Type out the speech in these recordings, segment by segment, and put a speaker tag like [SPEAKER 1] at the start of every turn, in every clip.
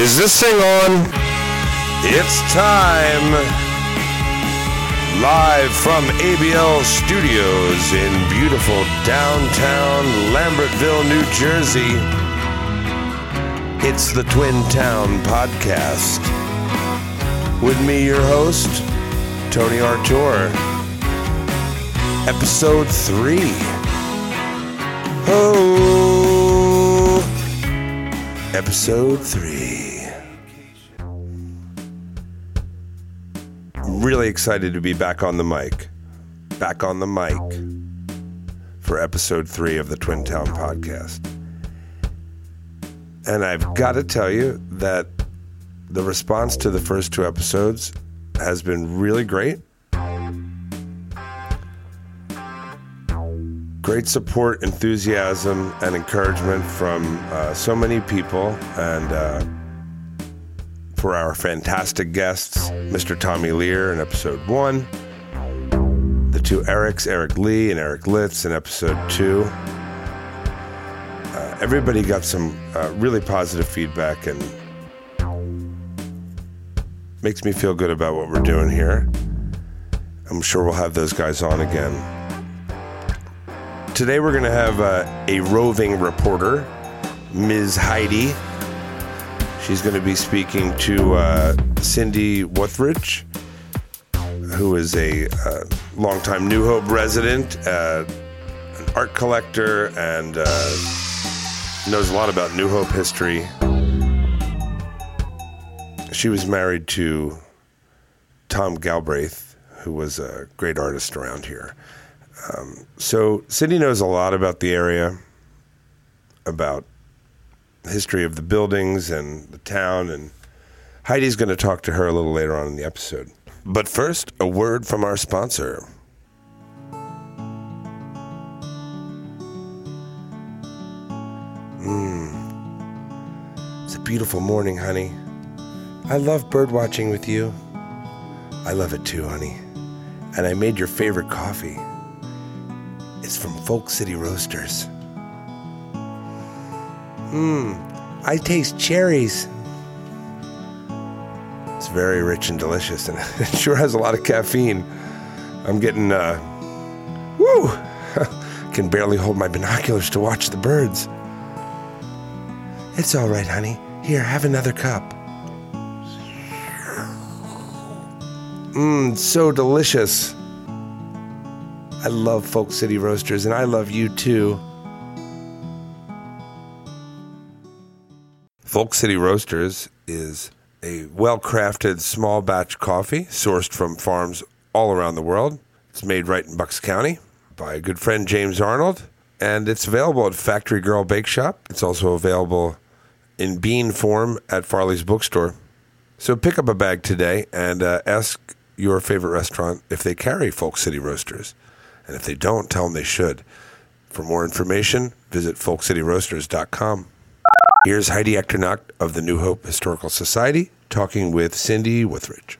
[SPEAKER 1] Is this thing on? It's time. Live from ABL Studios in beautiful downtown Lambertville, New Jersey. It's the Twin Town Podcast. With me, your host, Tony Artur. Episode 3. Oh, episode 3. Really excited to be back on the mic. Back on the mic for episode three of the Twin Town podcast. And I've got to tell you that the response to the first two episodes has been really great. Great support, enthusiasm, and encouragement from uh, so many people. And, uh, for our fantastic guests, Mr. Tommy Lear in episode one, the two Erics, Eric Lee and Eric Litz in episode two. Uh, everybody got some uh, really positive feedback and makes me feel good about what we're doing here. I'm sure we'll have those guys on again. Today we're going to have uh, a roving reporter, Ms. Heidi. She's going to be speaking to uh, Cindy Wuthridge, who is a uh, longtime New Hope resident, uh, an art collector, and uh, knows a lot about New Hope history. She was married to Tom Galbraith, who was a great artist around here. Um, so Cindy knows a lot about the area, about history of the buildings and the town. And Heidi's going to talk to her a little later on in the episode. But first, a word from our sponsor. Mm. It's a beautiful morning, honey. I love bird watching with you. I love it too, honey. And I made your favorite coffee. It's from Folk City Roasters. Mmm, I taste cherries. It's very rich and delicious, and it sure has a lot of caffeine. I'm getting, uh, woo! Can barely hold my binoculars to watch the birds. It's all right, honey. Here, have another cup. Mmm, so delicious. I love Folk City Roasters, and I love you too. Folk City Roasters is a well crafted small batch coffee sourced from farms all around the world. It's made right in Bucks County by a good friend, James Arnold, and it's available at Factory Girl Bake Shop. It's also available in bean form at Farley's Bookstore. So pick up a bag today and uh, ask your favorite restaurant if they carry Folk City Roasters. And if they don't, tell them they should. For more information, visit folkcityroasters.com. Here's Heidi Echternacht of the New Hope Historical Society talking with Cindy Wuthridge.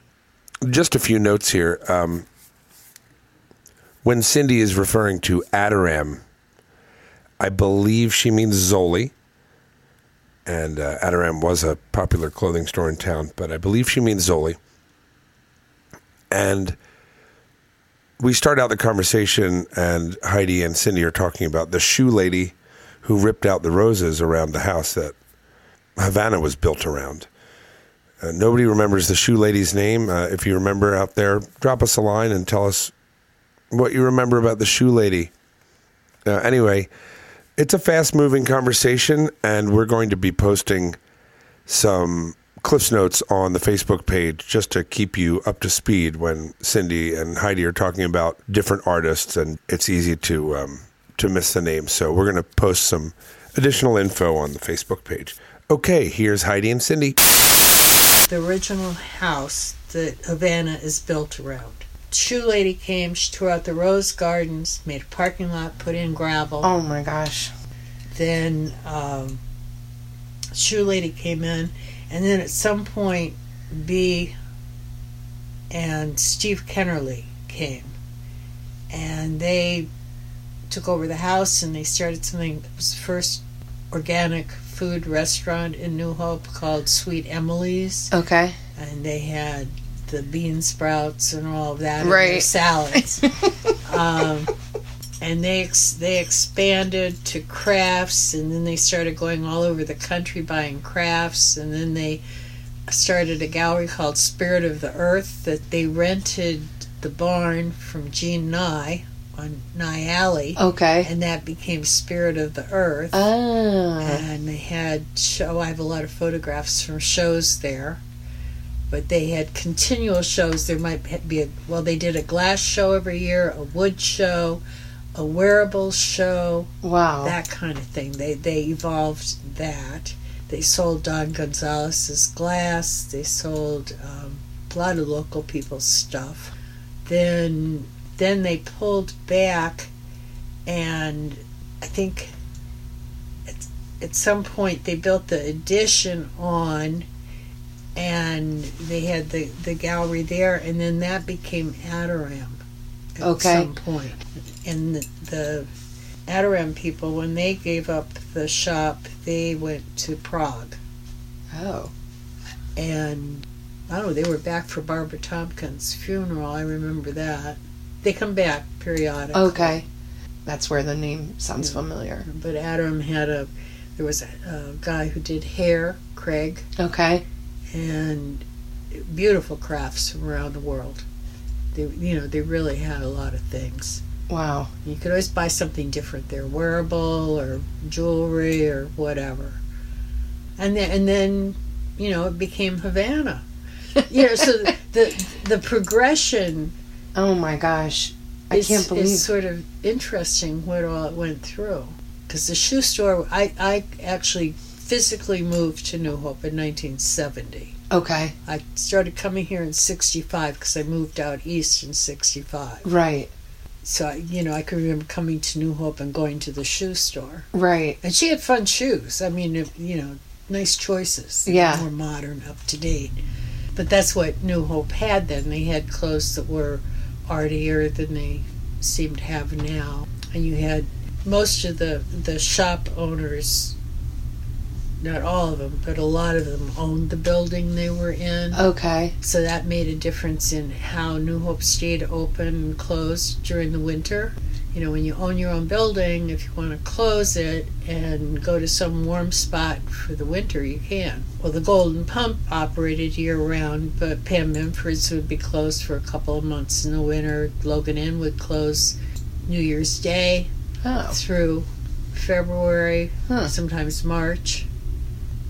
[SPEAKER 1] Just a few notes here. Um, when Cindy is referring to Adoram, I believe she means Zoli. And uh, Adoram was a popular clothing store in town, but I believe she means Zoli. And we start out the conversation, and Heidi and Cindy are talking about the shoe lady who ripped out the roses around the house that Havana was built around. Uh, nobody remembers the shoe lady's name. Uh, if you remember out there, drop us a line and tell us what you remember about the shoe lady. Uh, anyway, it's a fast moving conversation, and we're going to be posting some Cliff's Notes on the Facebook page just to keep you up to speed when Cindy and Heidi are talking about different artists, and it's easy to um, to miss the name. So we're going to post some additional info on the Facebook page. Okay, here's Heidi and Cindy.
[SPEAKER 2] The original house that Havana is built around. Shoe lady came, she tore out the rose gardens, made a parking lot, put in gravel.
[SPEAKER 3] Oh my gosh.
[SPEAKER 2] Then um, shoe lady came in, and then at some point, B and Steve Kennerly came, and they took over the house and they started something that was the first organic food restaurant in New Hope called Sweet Emily's,
[SPEAKER 3] Okay.
[SPEAKER 2] and they had the bean sprouts and all of that in their
[SPEAKER 3] Right.
[SPEAKER 2] salads. um, and they ex- they expanded to crafts, and then they started going all over the country buying crafts, and then they started a gallery called Spirit of the Earth that they rented the barn from Gene Nye on Nye Alley,
[SPEAKER 3] Okay.
[SPEAKER 2] and that became Spirit of the Earth.
[SPEAKER 3] Ah.
[SPEAKER 2] and they had show. I have a lot of photographs from shows there, but they had continual shows. There might be a well, they did a glass show every year, a wood show, a wearable show,
[SPEAKER 3] Wow.
[SPEAKER 2] that kind of thing. They they evolved that. They sold Don Gonzalez's glass. They sold um, a lot of local people's stuff. Then then they pulled back, and I think at, at some point they built the addition on, and they had the the gallery there, and then that became Adoram. At
[SPEAKER 3] Okay.
[SPEAKER 2] some point, and the, the Adoram people, when they gave up the shop, they went to Prague.
[SPEAKER 3] oh.
[SPEAKER 2] And I don't know, they were back for Barbara Tompkins' funeral. I remember that. They come back periodically.
[SPEAKER 3] Okay. That's where the name sounds familiar.
[SPEAKER 2] But Adam had a, there was a, a guy who did hair, Craig,
[SPEAKER 3] Okay.
[SPEAKER 2] and beautiful crafts from around the world. They, you know, they really had a lot of things.
[SPEAKER 3] Wow.
[SPEAKER 2] You could always buy something different there, wearable or jewelry or whatever. And then, and then, you know, it became Havana. You know, so the the progression
[SPEAKER 3] Oh my gosh. I
[SPEAKER 2] is,
[SPEAKER 3] can't believe.
[SPEAKER 2] is sort of interesting what all it went through. Because the shoe store, I, I actually physically moved to New Hope in 1970.
[SPEAKER 3] Okay.
[SPEAKER 2] I started coming here in 65 because I moved out east in 65.
[SPEAKER 3] Right.
[SPEAKER 2] So, I- you know, I can remember coming to New Hope and going to the shoe store.
[SPEAKER 3] Right.
[SPEAKER 2] And she had fun shoes. I mean, you know, nice choices.
[SPEAKER 3] Yeah.
[SPEAKER 2] More modern, up to date. But that's what New Hope had then. They had clothes that were artier than they seem to have now. And you had most of the, the shop owners, not all of them, but a lot of them owned the building they were in.
[SPEAKER 3] Okay.
[SPEAKER 2] So that made a difference in how New Hope stayed open and closed during the winter. You know, when you own your own building, if you want to close it and go to some warm spot for the winter, you can. Well, the Golden Pump operated year round, but Pam Memphis would be closed for a couple of months in the winter. Logan Inn would close New Year's Day
[SPEAKER 3] Oh.
[SPEAKER 2] through February,
[SPEAKER 3] Huh.
[SPEAKER 2] sometimes March.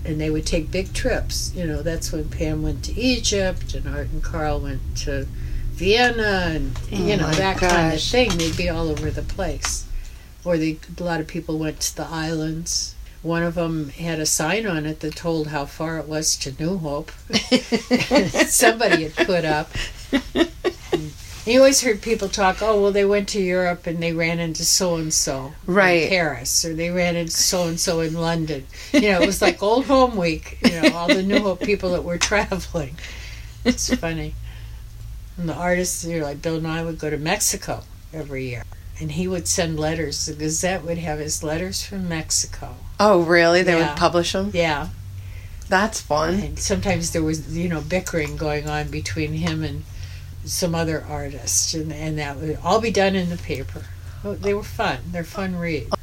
[SPEAKER 2] And they would take big trips. You know, that's when Pam went to Egypt and Art and Carl went to Vienna and, you
[SPEAKER 3] Oh
[SPEAKER 2] know,
[SPEAKER 3] my
[SPEAKER 2] that kind of thing. They'd be all over the place. Or they, a lot of people went to the islands. One of them had a sign on it that told how far it was to New Hope. Somebody had put up. You always heard people talk, oh, well, they went to Europe and they ran into so and so
[SPEAKER 3] Right.
[SPEAKER 2] in Paris, or they ran into so and so in London. You know, it was like old home week, you know, all the New Hope people that were traveling. It's funny. And the artists, you know, like Bill Nye would go to Mexico every year. And he would send letters. The Gazette would have his letters from Mexico.
[SPEAKER 3] Oh, really? They
[SPEAKER 2] Yeah.
[SPEAKER 3] would publish them?
[SPEAKER 2] Yeah.
[SPEAKER 3] That's fun.
[SPEAKER 2] And sometimes there was, you know, bickering going on between him and some other artist, and, and that would all be done in the paper. They were fun. They're fun reads.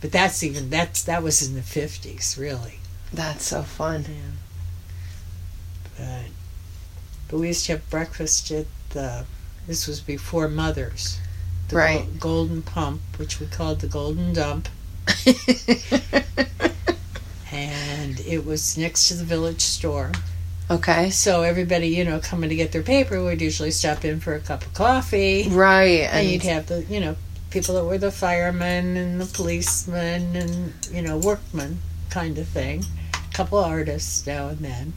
[SPEAKER 2] But that's even that's that was in the fifties, really.
[SPEAKER 3] That's so fun.
[SPEAKER 2] But but we used to have breakfast at the. This was before Mother's. The
[SPEAKER 3] Right.
[SPEAKER 2] Gol- Golden Pump, which we called the Golden Dump, and it was next to the village store.
[SPEAKER 3] okay.
[SPEAKER 2] So everybody, you know, coming to get their paper would usually stop in for a cup of coffee.
[SPEAKER 3] Right.
[SPEAKER 2] And
[SPEAKER 3] And
[SPEAKER 2] you'd have the, you know, people that were the firemen and the policemen and, you know, workmen kind of thing. A couple artists now and then.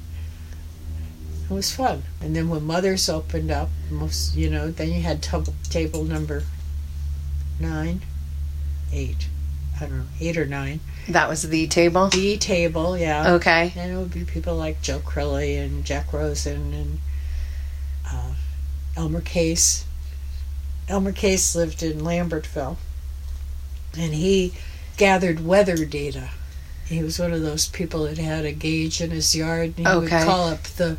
[SPEAKER 2] It was fun. And then when Mother's opened up, most, you know, then you had tub- table number nine, eight. I don't know, eight or nine.
[SPEAKER 3] that was the table.
[SPEAKER 2] The table, yeah.
[SPEAKER 3] Okay.
[SPEAKER 2] And it would be people like Joe Crilly and Jack Rosen and uh, Elmer Case. Elmer Case lived in Lambertville, and he gathered weather data He was one of those people that had a gauge in his yard, and he
[SPEAKER 3] Okay.
[SPEAKER 2] would call up the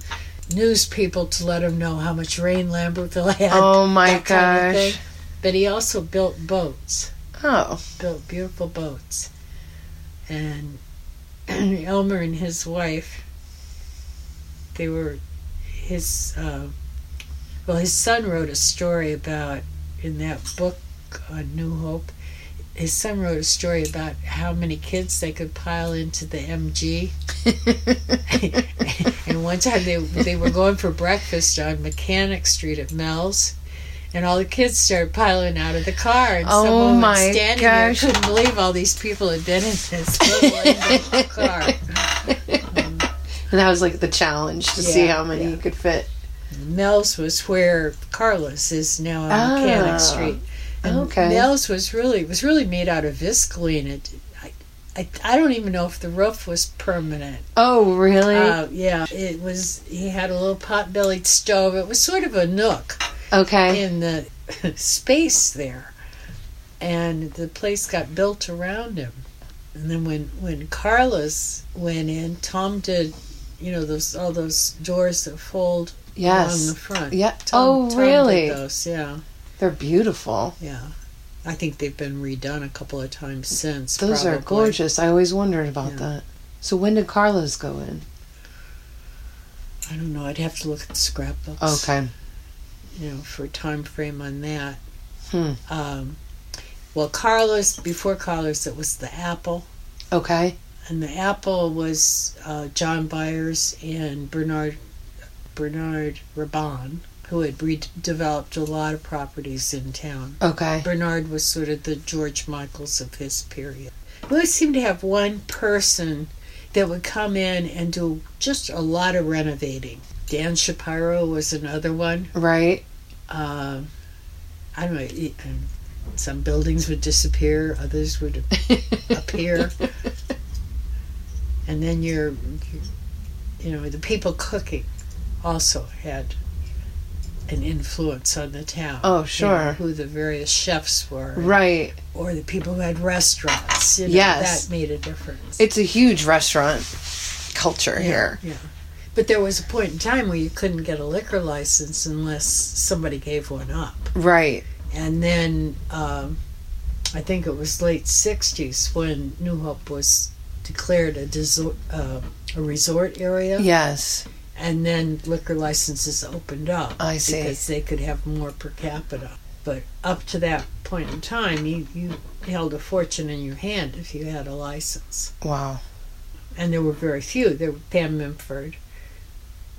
[SPEAKER 2] news people to let him know how much rain Lambertville had.
[SPEAKER 3] Oh my
[SPEAKER 2] that kind of
[SPEAKER 3] gosh.
[SPEAKER 2] But he also built boats,
[SPEAKER 3] Oh,
[SPEAKER 2] built beautiful boats, and Elmer and his wife, they were his. Uh, well, his son wrote a story about in that book on New Hope. His son wrote a story about how many kids they could pile into the MG. and one time they they were going for breakfast on Mechanic Street at Mel's, and all the kids started piling out of the car. And
[SPEAKER 3] Oh
[SPEAKER 2] someone
[SPEAKER 3] my
[SPEAKER 2] was standing
[SPEAKER 3] gosh.
[SPEAKER 2] there, couldn't believe all these people had been in this little car.
[SPEAKER 3] and that was like the challenge to see how many
[SPEAKER 2] yeah.
[SPEAKER 3] you could fit.
[SPEAKER 2] Mel's was where Carlos is now on
[SPEAKER 3] Ah,
[SPEAKER 2] Mechanic Street. And
[SPEAKER 3] okay.
[SPEAKER 2] Mel's was really was really made out of viscaline. It, I, I, I don't even know if the roof was permanent.
[SPEAKER 3] Oh, really?
[SPEAKER 2] Uh, yeah, it was. He had a little pot-bellied stove. It was sort of a nook
[SPEAKER 3] okay.
[SPEAKER 2] in the space there, and the place got built around him. And then when when Carlos went in, Tom did, you know, those all those doors that fold along
[SPEAKER 3] yes.
[SPEAKER 2] the front.
[SPEAKER 3] Yeah.
[SPEAKER 2] Tom,
[SPEAKER 3] oh,
[SPEAKER 2] Tom
[SPEAKER 3] really?
[SPEAKER 2] Did those, yeah,
[SPEAKER 3] They're beautiful.
[SPEAKER 2] yeah. I think they've been redone a couple of times since.
[SPEAKER 3] Those are gorgeous. I always wondered about
[SPEAKER 2] Yeah.
[SPEAKER 3] that. So when did Carlos go in?
[SPEAKER 2] I don't know. I'd have to look at the scrapbooks.
[SPEAKER 3] Okay.
[SPEAKER 2] You know, for a time frame on that.
[SPEAKER 3] Hmm.
[SPEAKER 2] Um, well, Carlos before Carlos, it was the Apple,
[SPEAKER 3] Okay.
[SPEAKER 2] and the Apple was uh, John Byers and Bernard Bernard Raban, who had redeveloped a lot of properties in town.
[SPEAKER 3] Okay.
[SPEAKER 2] Bernard was sort of the George Michaels of his period. We always seemed to have one person that would come in and do just a lot of renovating. Dan Shapiro was another one.
[SPEAKER 3] Right.
[SPEAKER 2] Um I don't know. um, Some buildings would disappear, others would appear, and then your, you know, the people cooking also had an influence on the town.
[SPEAKER 3] Oh,
[SPEAKER 2] You know,
[SPEAKER 3] sure.
[SPEAKER 2] who the various chefs were,
[SPEAKER 3] right.
[SPEAKER 2] or the people who had restaurants. You know,
[SPEAKER 3] Yes.
[SPEAKER 2] that made a difference.
[SPEAKER 3] It's a huge restaurant culture here.
[SPEAKER 2] Yeah. But there was a point in time where you couldn't get a liquor license unless somebody gave one up.
[SPEAKER 3] Right.
[SPEAKER 2] And then um, I think it was late 60s when New Hope was declared a, desor- uh, a resort area.
[SPEAKER 3] Yes.
[SPEAKER 2] And then liquor licenses opened up.
[SPEAKER 3] I see.
[SPEAKER 2] Because they could have more per capita. But up to that point in time, you, you held a fortune in your hand if you had a license.
[SPEAKER 3] Wow.
[SPEAKER 2] And there were very few. There were Pam Mimford,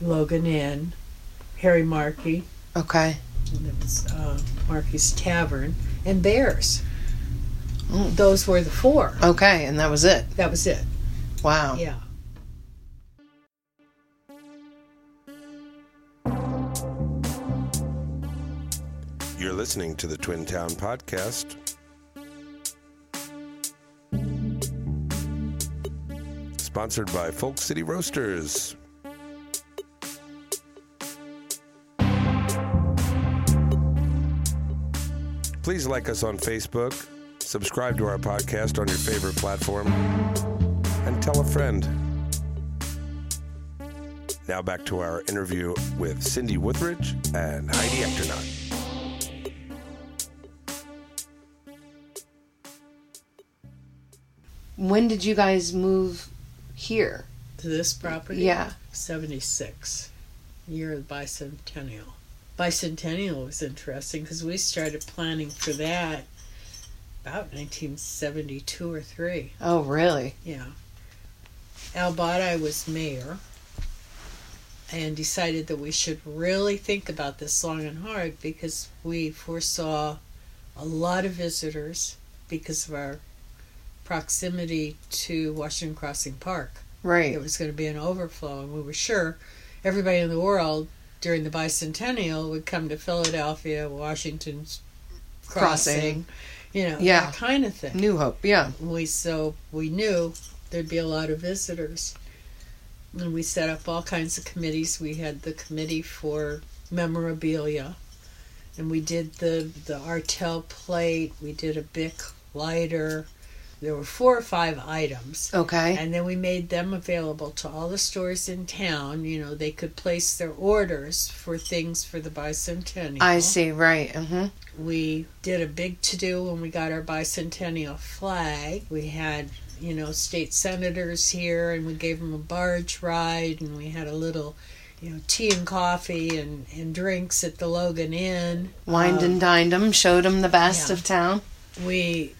[SPEAKER 2] Logan Inn, Harry Markey,
[SPEAKER 3] Okay.
[SPEAKER 2] was uh, Markey's Tavern, and Bears.
[SPEAKER 3] Mm.
[SPEAKER 2] Those were the four.
[SPEAKER 3] Okay. And that was it.
[SPEAKER 2] That was it.
[SPEAKER 3] Wow.
[SPEAKER 2] Yeah.
[SPEAKER 1] You're listening to the Twin Town Podcast. Sponsored by Folk City Roasters. Please like us on Facebook, subscribe to our podcast on your favorite platform, and tell a friend. Now back to our interview with Cindy Withridge and Heidi Echternacht.
[SPEAKER 3] When did you guys move here?
[SPEAKER 2] To this property?
[SPEAKER 3] Yeah.
[SPEAKER 2] 76. Year of the bicentennial. Bicentennial was interesting because we started planning for that about 1972 or 3.
[SPEAKER 3] Oh, really?
[SPEAKER 2] Yeah. Al Badi was mayor and decided that we should really think about this long and hard because we foresaw a lot of visitors because of our proximity to Washington Crossing Park.
[SPEAKER 3] Right.
[SPEAKER 2] It was going to be an overflow, and we were sure everybody in the world during the bicentennial would come to Philadelphia, Washington's crossing,
[SPEAKER 3] Crossing.
[SPEAKER 2] you know,
[SPEAKER 3] Yeah.
[SPEAKER 2] that kind of thing
[SPEAKER 3] New Hope. Yeah.
[SPEAKER 2] we so we knew there'd be a lot of visitors and we set up all kinds of committees we had the committee for memorabilia and we did the the artel plate we did a bic lighter there were four or five items.
[SPEAKER 3] Okay.
[SPEAKER 2] And then we made them available to all the stores in town. You know, they could place their orders for things for the bicentennial.
[SPEAKER 3] I see. Right. hmm
[SPEAKER 2] We did a big to do when we got our bicentennial flag. We had, you know, state senators here and we gave them a barge ride and we had a little, you know, tea and coffee and, and drinks at the Logan Inn.
[SPEAKER 3] Wined
[SPEAKER 2] Um,
[SPEAKER 3] and dined them, showed them the best
[SPEAKER 2] yeah.
[SPEAKER 3] of town.
[SPEAKER 2] we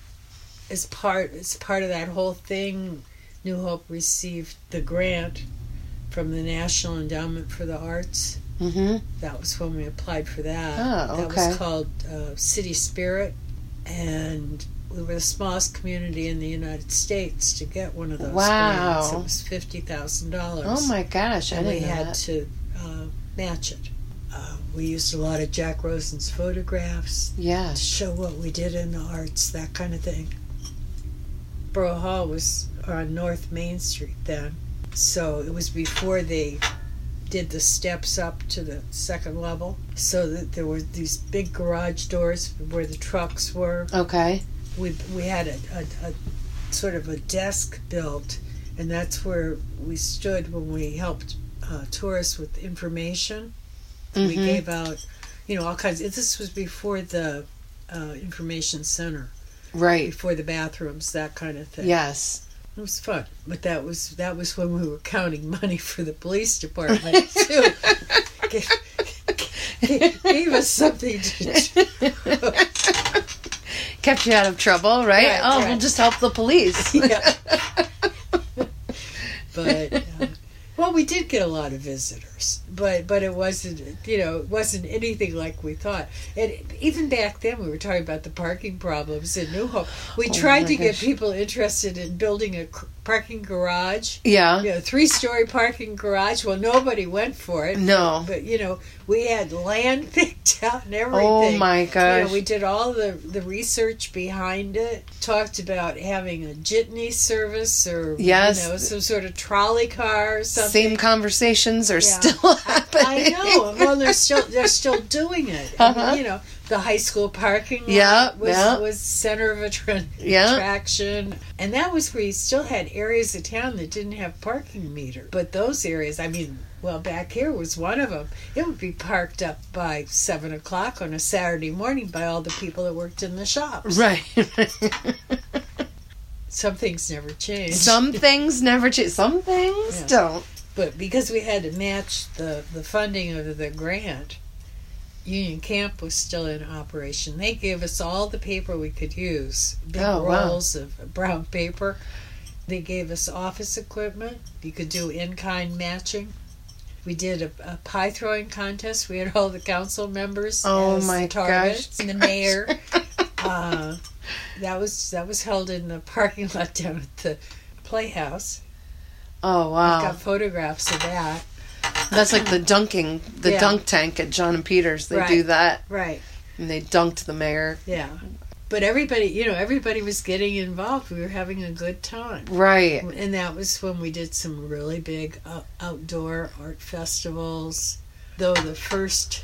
[SPEAKER 2] as part as part of that whole thing new hope received the grant from the national endowment for the arts
[SPEAKER 3] hmm
[SPEAKER 2] that was when we applied for that
[SPEAKER 3] Oh,
[SPEAKER 2] that was called uh, city spirit and we were the smallest community in the united states to get one of those
[SPEAKER 3] Wow.
[SPEAKER 2] grants it was $50000
[SPEAKER 3] Oh my gosh!
[SPEAKER 2] And we had
[SPEAKER 3] that.
[SPEAKER 2] to uh, match it uh, we used a lot of jack rosen's photographs
[SPEAKER 3] Yeah.
[SPEAKER 2] to show what we did in the arts, that kind of thing. Borough Hall was on North Main Street then, so it was before they did the steps up to the second level, so that there were these big garage doors where the trucks were.
[SPEAKER 3] Okay.
[SPEAKER 2] We we had a, a, a sort of a desk built, and that's where we stood when we helped uh, tourists with information. We
[SPEAKER 3] Mhm.
[SPEAKER 2] gave out, you know, all kinds. This was before the uh, information center,
[SPEAKER 3] Right.
[SPEAKER 2] before the bathrooms, that kind of thing.
[SPEAKER 3] Yes.
[SPEAKER 2] it was fun. But that was that was when we were counting money for the police department too. gave, gave, us something to do.
[SPEAKER 3] Kept you out of trouble, right?
[SPEAKER 2] Right,
[SPEAKER 3] oh,
[SPEAKER 2] right.
[SPEAKER 3] we'll just help the police.
[SPEAKER 2] Yeah. but uh, well, we did get a lot of visitors, but but it wasn't you know it wasn't anything like we thought. And even back then, we were talking about the parking problems in New Hope. We
[SPEAKER 3] Oh
[SPEAKER 2] tried to get people interested in building a parking garage.
[SPEAKER 3] yeah.
[SPEAKER 2] You know, three story parking garage. Well, nobody went for it.
[SPEAKER 3] No.
[SPEAKER 2] But you know, we had land picked out and oh everything.
[SPEAKER 3] Oh my
[SPEAKER 2] You know,
[SPEAKER 3] gosh.
[SPEAKER 2] we did all the the research behind it. Talked about having a jitney service or
[SPEAKER 3] Yes.
[SPEAKER 2] you know, some sort of trolley car or something.
[SPEAKER 3] Same conversations are
[SPEAKER 2] Yeah.
[SPEAKER 3] still happening.
[SPEAKER 2] I know. Well, they're still they're still doing it. I mean,
[SPEAKER 3] Uh-huh.
[SPEAKER 2] you know, the high school parking lot
[SPEAKER 3] Yeah,
[SPEAKER 2] was
[SPEAKER 3] yeah.
[SPEAKER 2] was center of attra-
[SPEAKER 3] Yeah.
[SPEAKER 2] attraction, and that was where you still had areas of town that didn't have parking meter. But those areas, I mean, well, back here was one of them. It would be parked up by seven o'clock on a Saturday morning by all the people that worked in the shops.
[SPEAKER 3] Right.
[SPEAKER 2] Some things never change.
[SPEAKER 3] Some things never change. Some things
[SPEAKER 2] Yeah.
[SPEAKER 3] don't.
[SPEAKER 2] But because we had to match the, the funding of the grant, Union Camp was still in operation. They gave us all the paper we could use big
[SPEAKER 3] Oh, wow.
[SPEAKER 2] rolls of brown paper. They gave us office equipment. You could do in kind matching. We did a, a pie throwing contest. We had all the council members
[SPEAKER 3] Oh
[SPEAKER 2] as
[SPEAKER 3] my
[SPEAKER 2] the targets
[SPEAKER 3] gosh.
[SPEAKER 2] and the mayor. uh, that was that was held in the parking lot down at the Playhouse.
[SPEAKER 3] Oh wow!
[SPEAKER 2] I've got photographs of that.
[SPEAKER 3] That's like the dunking, the
[SPEAKER 2] Yeah.
[SPEAKER 3] dunk tank at John and Peters. They
[SPEAKER 2] Right.
[SPEAKER 3] do that,
[SPEAKER 2] Right.
[SPEAKER 3] and they dunked the mayor.
[SPEAKER 2] Yeah. But everybody, you know, everybody was getting involved. We were having a good time.
[SPEAKER 3] Right.
[SPEAKER 2] And that was when we did some really big out- outdoor art festivals. Though the first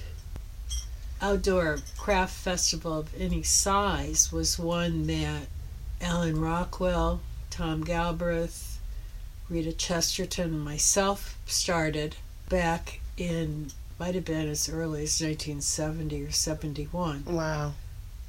[SPEAKER 2] outdoor craft festival of any size was one that Alan Rockwell, Tom Galbraith, Rita Chesterton, and myself started back in, might have been as early as 1970 or 71.
[SPEAKER 3] Wow.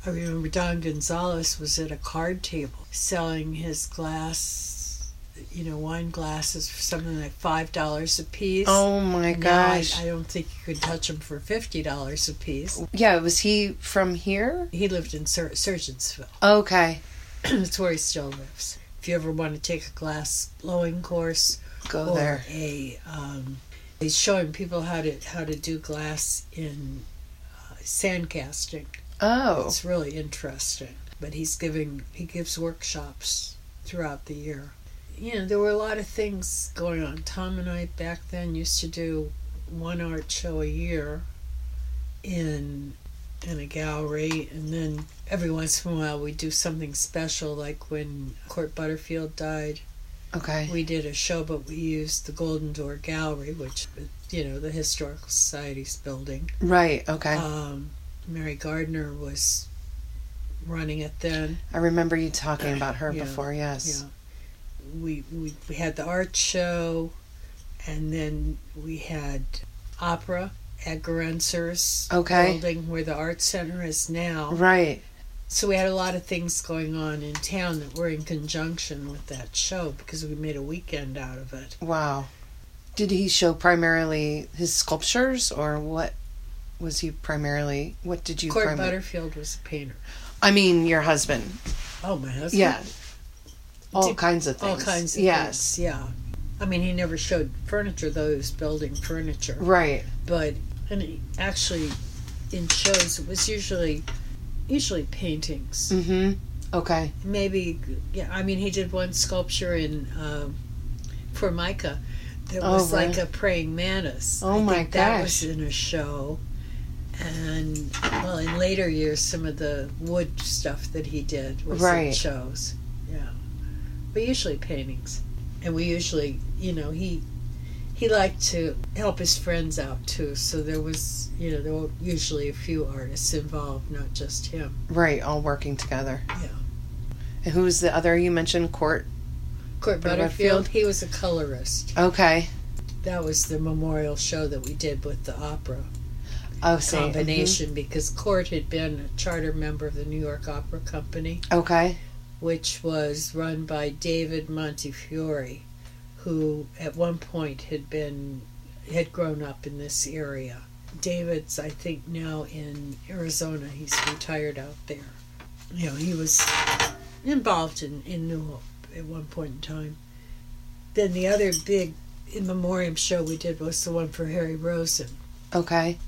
[SPEAKER 2] I remember Don Gonzalez was at a card table selling his glass, you know, wine glasses for something like five dollars a piece.
[SPEAKER 3] Oh my
[SPEAKER 2] Now I,
[SPEAKER 3] gosh.
[SPEAKER 2] I don't think you could touch them for fifty dollars a piece.
[SPEAKER 3] Yeah, was he from here?
[SPEAKER 2] He lived in Sur- Sergeantsville.
[SPEAKER 3] Okay.
[SPEAKER 2] That's where he still lives. If you ever want to take a glass blowing course
[SPEAKER 3] Go
[SPEAKER 2] or
[SPEAKER 3] there.
[SPEAKER 2] a, um, he's showing people how to how to do glass in uh, sand casting.
[SPEAKER 3] Oh.
[SPEAKER 2] It's really interesting. But he's giving he gives workshops throughout the year. You know, there were a lot of things going on. Tom and I back then used to do one art show a year in in a gallery and then every once in a while we do something special like when Court Butterfield died.
[SPEAKER 3] Okay.
[SPEAKER 2] We did a show but we used the Golden Door Gallery, which you know, the Historical Society's building.
[SPEAKER 3] Right. Okay.
[SPEAKER 2] Um, Mary Gardner was running it then.
[SPEAKER 3] I remember you talking about her
[SPEAKER 2] Yeah,
[SPEAKER 3] before. Yes.
[SPEAKER 2] Yeah. We, we we had the art show, and then we had opera at Gerenser's
[SPEAKER 3] Okay.
[SPEAKER 2] building where the art center is now.
[SPEAKER 3] Right.
[SPEAKER 2] So we had a lot of things going on in town that were in conjunction with that show because we made a weekend out of it.
[SPEAKER 3] Wow. Did he show primarily his sculptures, or what was he primarily? What did you?
[SPEAKER 2] Court Butterfield was a painter.
[SPEAKER 3] I mean, your husband.
[SPEAKER 2] Oh, my husband.
[SPEAKER 3] Yeah. All
[SPEAKER 2] Did-
[SPEAKER 3] kinds of things.
[SPEAKER 2] All kinds of
[SPEAKER 3] yes.
[SPEAKER 2] things. Yeah. I mean, he never showed furniture, though he was building furniture.
[SPEAKER 3] Right.
[SPEAKER 2] But and he actually, in shows, it was usually usually paintings.
[SPEAKER 3] Mm-hmm. Okay.
[SPEAKER 2] Maybe, yeah. I mean, he did one sculpture in um, Formica that
[SPEAKER 3] Oh,
[SPEAKER 2] was like a praying mantis.
[SPEAKER 3] Oh,
[SPEAKER 2] I
[SPEAKER 3] my
[SPEAKER 2] think That
[SPEAKER 3] gosh.
[SPEAKER 2] was in a show. And well, in later years, some of the wood stuff that he did was in
[SPEAKER 3] Right.
[SPEAKER 2] shows. Yeah, but usually paintings, and we usually, you know, he he liked to help his friends out too. So there was, you know, there were usually a few artists involved, not just him.
[SPEAKER 3] Right. All working together.
[SPEAKER 2] Yeah.
[SPEAKER 3] And who was the other you mentioned? Court.
[SPEAKER 2] Court
[SPEAKER 3] Butterfield?
[SPEAKER 2] Butterfield, he was a colorist.
[SPEAKER 3] Okay.
[SPEAKER 2] That was the memorial show that we did with the opera
[SPEAKER 3] Oh, see. Mm-hmm.
[SPEAKER 2] combination because Court had been a charter member of the New York Opera Company.
[SPEAKER 3] Okay.
[SPEAKER 2] which was run by David Montefiore, who at one point had been had grown up in this area. David's, I think, now in Arizona. He's retired out there. You know, he was involved in, in New Hope at one point in time. Then the other big in memoriam show we did was the one for Harry Rosin.
[SPEAKER 3] Okay.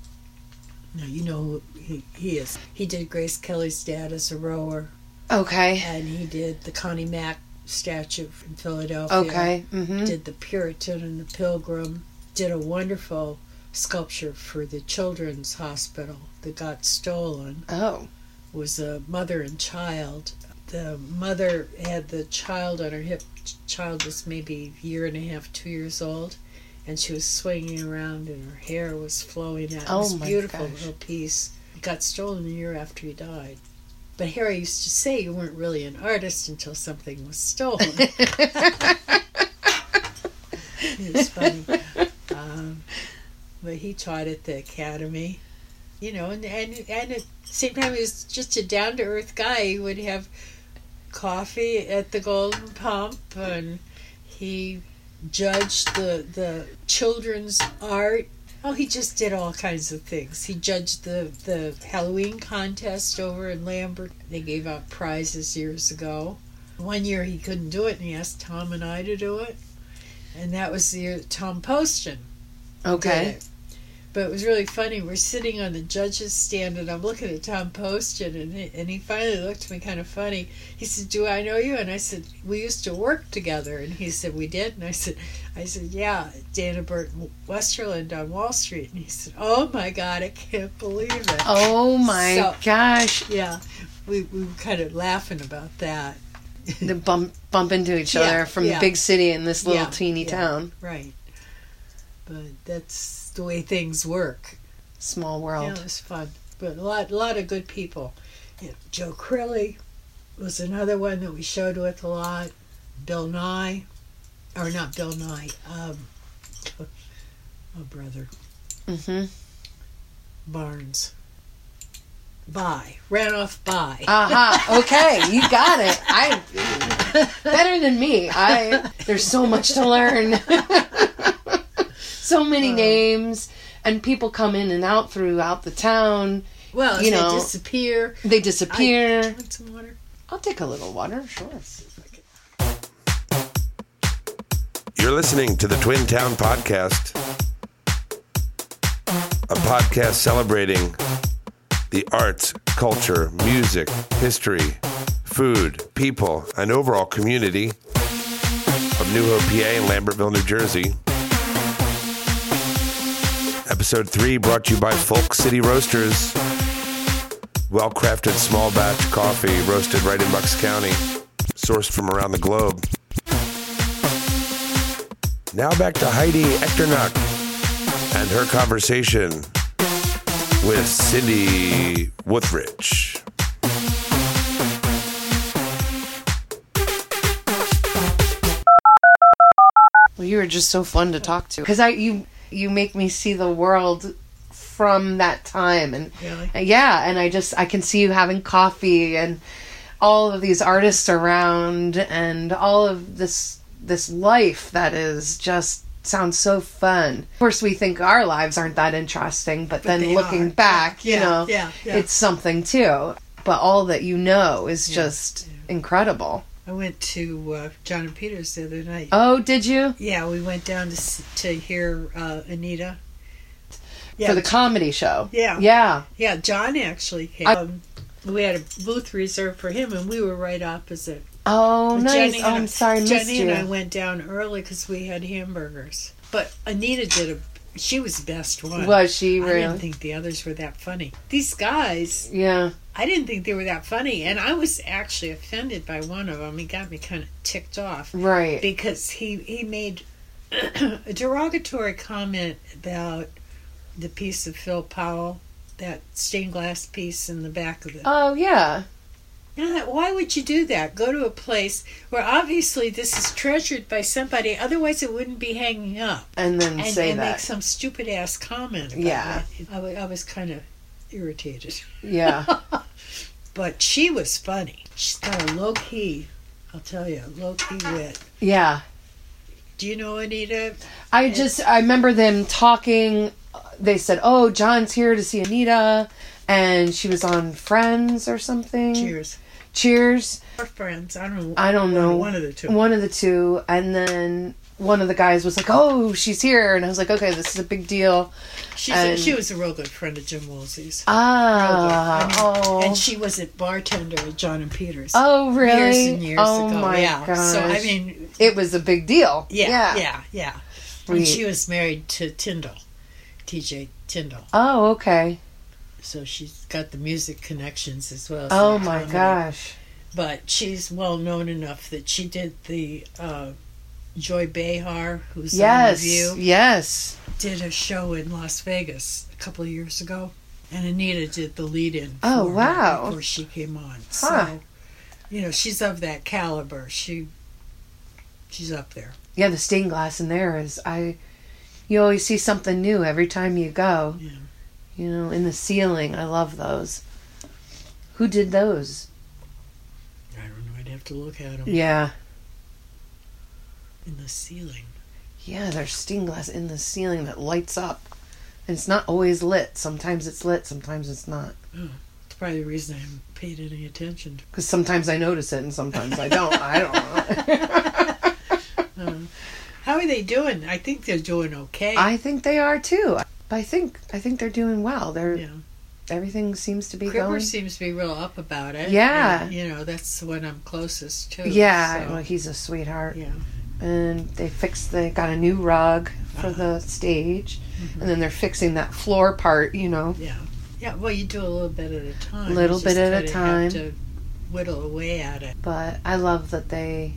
[SPEAKER 2] Now you know who he, he is. He did Grace Kelly's dad as a rower,
[SPEAKER 3] Okay.
[SPEAKER 2] and he did the Connie Mack statue in Philadelphia.
[SPEAKER 3] Okay. Mm-hmm.
[SPEAKER 2] Did the Puritan and the Pilgrim. Did a wonderful sculpture for the Children's Hospital that got stolen.
[SPEAKER 3] Oh.
[SPEAKER 2] Was a mother and child. The mother had the child on her hip. Child was maybe a year and a half, two years old, and she was swinging around, and her hair was flowing out. It
[SPEAKER 3] Oh,
[SPEAKER 2] was
[SPEAKER 3] my
[SPEAKER 2] beautiful
[SPEAKER 3] gosh.
[SPEAKER 2] little piece. It got stolen a year after he died. But Harry used to say you weren't really an artist until something was stolen. it was funny. Um, but he taught at the academy, you know, and and and at the same time he was just a down to earth guy. He would have coffee at the Golden Pump, and he judged the the children's art. Oh, he just did all kinds of things. He judged the the Halloween contest over in Lambert. They gave out prizes years ago. One year he couldn't do it, and he asked Tom and I to do it, and that was the year that Tom Poston did
[SPEAKER 3] Okay.
[SPEAKER 2] But it was really funny. We're sitting on the judge's stand, and I'm looking at Tom Poston, and he, and he finally looked at me kind of funny. He said, "Do I know you?" And I said, "We used to work together." And he said, "We did." And I said, "I said, yeah, Dana Burton Westerland on Wall Street." And he said, "Oh my God, I can't believe it."
[SPEAKER 3] Oh my
[SPEAKER 2] So-
[SPEAKER 3] gosh.
[SPEAKER 2] Yeah, we we were kind of laughing about that.
[SPEAKER 3] The bump bump into each
[SPEAKER 2] Yeah,
[SPEAKER 3] other from
[SPEAKER 2] yeah.
[SPEAKER 3] the big city in this little
[SPEAKER 2] Yeah,
[SPEAKER 3] teeny town.
[SPEAKER 2] Right. But that's the way things work.
[SPEAKER 3] Small
[SPEAKER 2] Yeah,
[SPEAKER 3] world.
[SPEAKER 2] it was fun. But a lot, a lot of good people. Yeah, Joe Crilly was another one that we showed with a lot. Bill Nye, or not Bill Nye. Um, oh, brother
[SPEAKER 3] Mm-hmm.
[SPEAKER 2] Barnes. By ran off by.
[SPEAKER 3] Aha. Okay, you got it. I better than me. I there's so much to learn. So many
[SPEAKER 2] Um,
[SPEAKER 3] names and people come in and out throughout the town.
[SPEAKER 2] well, as
[SPEAKER 3] you
[SPEAKER 2] they
[SPEAKER 3] know,
[SPEAKER 2] disappear.
[SPEAKER 3] They disappear.
[SPEAKER 2] I, Want some water?
[SPEAKER 3] I'll take a little water, sure.
[SPEAKER 1] You're listening to the Twin Town Podcast, a podcast celebrating the arts, culture, music, history, food, people, and overall community of New Hope, PA, and Lambertville, New Jersey. Episode 3 brought to you by Folk City Roasters. Well crafted small batch coffee roasted right in Bucks County, sourced from around the globe. Now back to Heidi Echternacht and her conversation with Cindy Woodrich.
[SPEAKER 3] Well, you were just so fun to talk to because I you you make me see the world from that time and
[SPEAKER 2] Really?
[SPEAKER 3] yeah and I just I can see you having coffee and all of these artists around and all of this this life that is just sounds so fun. Of course we think our lives aren't that interesting, but, then looking
[SPEAKER 2] are.
[SPEAKER 3] back, you know,
[SPEAKER 2] yeah, yeah.
[SPEAKER 3] it's something too. But all that you know is just incredible.
[SPEAKER 2] I went to uh, John and Peters the other night.
[SPEAKER 3] Oh, did you?
[SPEAKER 2] Yeah, we went down to to hear uh, Anita. Yeah,
[SPEAKER 3] For the comedy show.
[SPEAKER 2] Yeah.
[SPEAKER 3] Yeah.
[SPEAKER 2] yeah, John actually came.
[SPEAKER 3] I-
[SPEAKER 2] um, we had a booth reserved for him, and we were right opposite.
[SPEAKER 3] Oh, nice.
[SPEAKER 2] Jenny
[SPEAKER 3] oh, I'm sorry,
[SPEAKER 2] Jenny and I went down early because we had hamburgers. But Anita did a. She was the best one.
[SPEAKER 3] Was she really?
[SPEAKER 2] I didn't think the others were that funny. These guys,
[SPEAKER 3] yeah.
[SPEAKER 2] I didn't think they were that funny, and I was actually offended by one of them. He got me kind of ticked off
[SPEAKER 3] Right.
[SPEAKER 2] because he he made a derogatory comment about the piece of Phil Powell, that stained glass piece in the back of the.
[SPEAKER 3] Oh, yeah.
[SPEAKER 2] Why would you do that? Go to a place where obviously this is treasured by somebody, otherwise it wouldn't be hanging up.
[SPEAKER 3] And then
[SPEAKER 2] And,
[SPEAKER 3] say
[SPEAKER 2] and
[SPEAKER 3] that.
[SPEAKER 2] make some stupid ass comment. About
[SPEAKER 3] Yeah.
[SPEAKER 2] it. I, I was kind of irritated.
[SPEAKER 3] Yeah.
[SPEAKER 2] But she was funny. She's got a low key, I'll tell you, low key wit.
[SPEAKER 3] Yeah.
[SPEAKER 2] Do you know Anita?
[SPEAKER 3] I just I remember them talking. They said, "Oh, John's here to see Anita," and she was on Friends or something.
[SPEAKER 2] Cheers.
[SPEAKER 3] Cheers.
[SPEAKER 2] Our friends. I don't know.
[SPEAKER 3] I don't know.
[SPEAKER 2] One of the two.
[SPEAKER 3] One of the two, and then one of the guys was like, "Oh, she's here," and I was like, "Okay, this is a big deal."
[SPEAKER 2] She's
[SPEAKER 3] and-
[SPEAKER 2] a, she was a real good friend of Jim Woolsey's.
[SPEAKER 3] Ah,
[SPEAKER 2] Real good.
[SPEAKER 3] oh,
[SPEAKER 2] And she was a bartender at John and Peters.
[SPEAKER 3] oh, really?
[SPEAKER 2] Years and years
[SPEAKER 3] oh
[SPEAKER 2] ago.
[SPEAKER 3] my
[SPEAKER 2] yeah.
[SPEAKER 3] gosh!
[SPEAKER 2] So I mean,
[SPEAKER 3] it was a big deal.
[SPEAKER 2] yeah,
[SPEAKER 3] yeah.
[SPEAKER 2] yeah, yeah. And she was married to Tyndall, T.J. Tyndall.
[SPEAKER 3] Oh, okay.
[SPEAKER 2] So she's got the music connections as well.
[SPEAKER 3] Oh my
[SPEAKER 2] comedy.
[SPEAKER 3] gosh.
[SPEAKER 2] But she's well known enough that she did the uh, Joy Behar, who's on
[SPEAKER 3] Yes.
[SPEAKER 2] the View,
[SPEAKER 3] Yes.
[SPEAKER 2] did a show in Las Vegas a couple of years ago, and Anita did the lead-in.
[SPEAKER 3] Oh,
[SPEAKER 2] for her
[SPEAKER 3] wow.
[SPEAKER 2] Before she came on,
[SPEAKER 3] Huh.
[SPEAKER 2] so you know she's of that caliber. She she's up there.
[SPEAKER 3] Yeah, the stained glass in there is I. You always see something new every time you go.
[SPEAKER 2] Yeah.
[SPEAKER 3] You know, in the ceiling, I love those. Who did those?
[SPEAKER 2] I don't know. I'd have to look at them
[SPEAKER 3] Yeah,
[SPEAKER 2] in the ceiling.
[SPEAKER 3] yeah, there's stained glass in the ceiling that lights up, and it's not always lit. Sometimes it's lit, sometimes it's not.
[SPEAKER 2] It's probably the reason I haven't paid any attention.
[SPEAKER 3] Because sometimes I notice it and sometimes I don't. I don't know.
[SPEAKER 2] Uh, how are they doing? I think they're doing okay.
[SPEAKER 3] I think they are too. I think I think they're doing well. They're
[SPEAKER 2] yeah.
[SPEAKER 3] everything seems to be
[SPEAKER 2] Cripper
[SPEAKER 3] going.
[SPEAKER 2] seems to be real up about it.
[SPEAKER 3] Yeah.
[SPEAKER 2] And, you know, that's when I'm closest to.
[SPEAKER 3] Yeah,
[SPEAKER 2] so,
[SPEAKER 3] well, he's a sweetheart.
[SPEAKER 2] yeah.
[SPEAKER 3] and they fixed they got a new rug for
[SPEAKER 2] Uh-huh.
[SPEAKER 3] the stage and then they're fixing that floor part you know
[SPEAKER 2] Yeah. Yeah, well, you do a little bit at a time.
[SPEAKER 3] A
[SPEAKER 2] little
[SPEAKER 3] bit at a time.
[SPEAKER 2] Have to whittle away at it.
[SPEAKER 3] but i love that they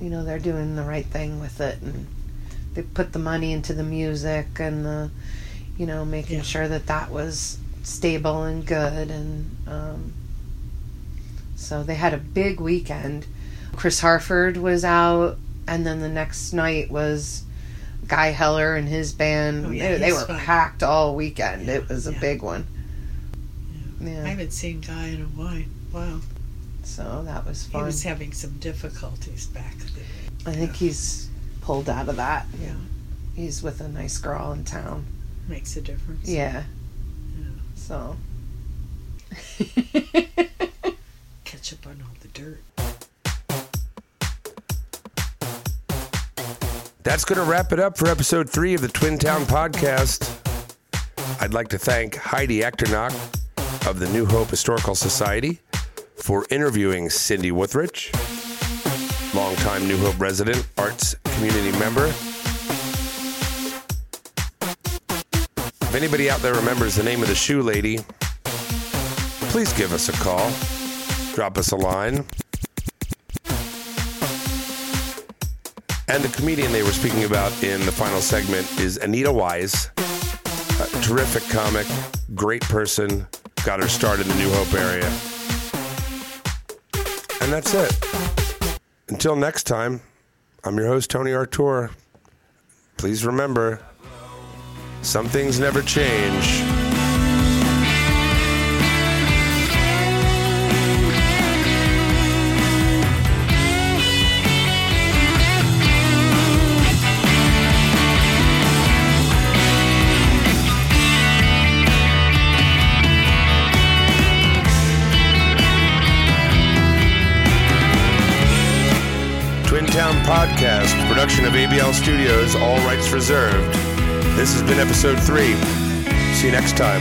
[SPEAKER 3] you know they're doing the right thing with it and they put the money into the music and the you know making
[SPEAKER 2] Yeah.
[SPEAKER 3] sure that that was stable and good and um, so they had a big weekend chris harford was out and then the next night was guy heller and his band
[SPEAKER 2] Oh, yeah,
[SPEAKER 3] they, they were
[SPEAKER 2] fun.
[SPEAKER 3] packed all weekend
[SPEAKER 2] Yeah,
[SPEAKER 3] it was a big one
[SPEAKER 2] I
[SPEAKER 3] yeah
[SPEAKER 2] haven't seen Guy in a while. Wow.
[SPEAKER 3] so that was fun.
[SPEAKER 2] He was having some difficulties back then.
[SPEAKER 3] i think he's pulled out of that
[SPEAKER 2] Yeah.
[SPEAKER 3] he's with a nice girl in town
[SPEAKER 2] Makes a difference.
[SPEAKER 3] yeah
[SPEAKER 2] Yeah.
[SPEAKER 3] so
[SPEAKER 2] Catch up on all the dirt.
[SPEAKER 1] That's going to wrap it up for episode three of the Twin Town podcast. I'd like to thank Heidi Echternacht of the New Hope Historical Society for interviewing Cindy Wuthrich, longtime New Hope resident, arts community member. If anybody out there remembers the name of the shoe lady, please give us a call, drop us a line. And the comedian they were speaking about in the final segment is Anita Wise. Terrific comic, great person, got her start in the New Hope area. And that's it. Until next time, I'm your host, Tony Artur. Please remember, some things never change. Of ABL Studios, all rights reserved. This has been episode three. See you next time.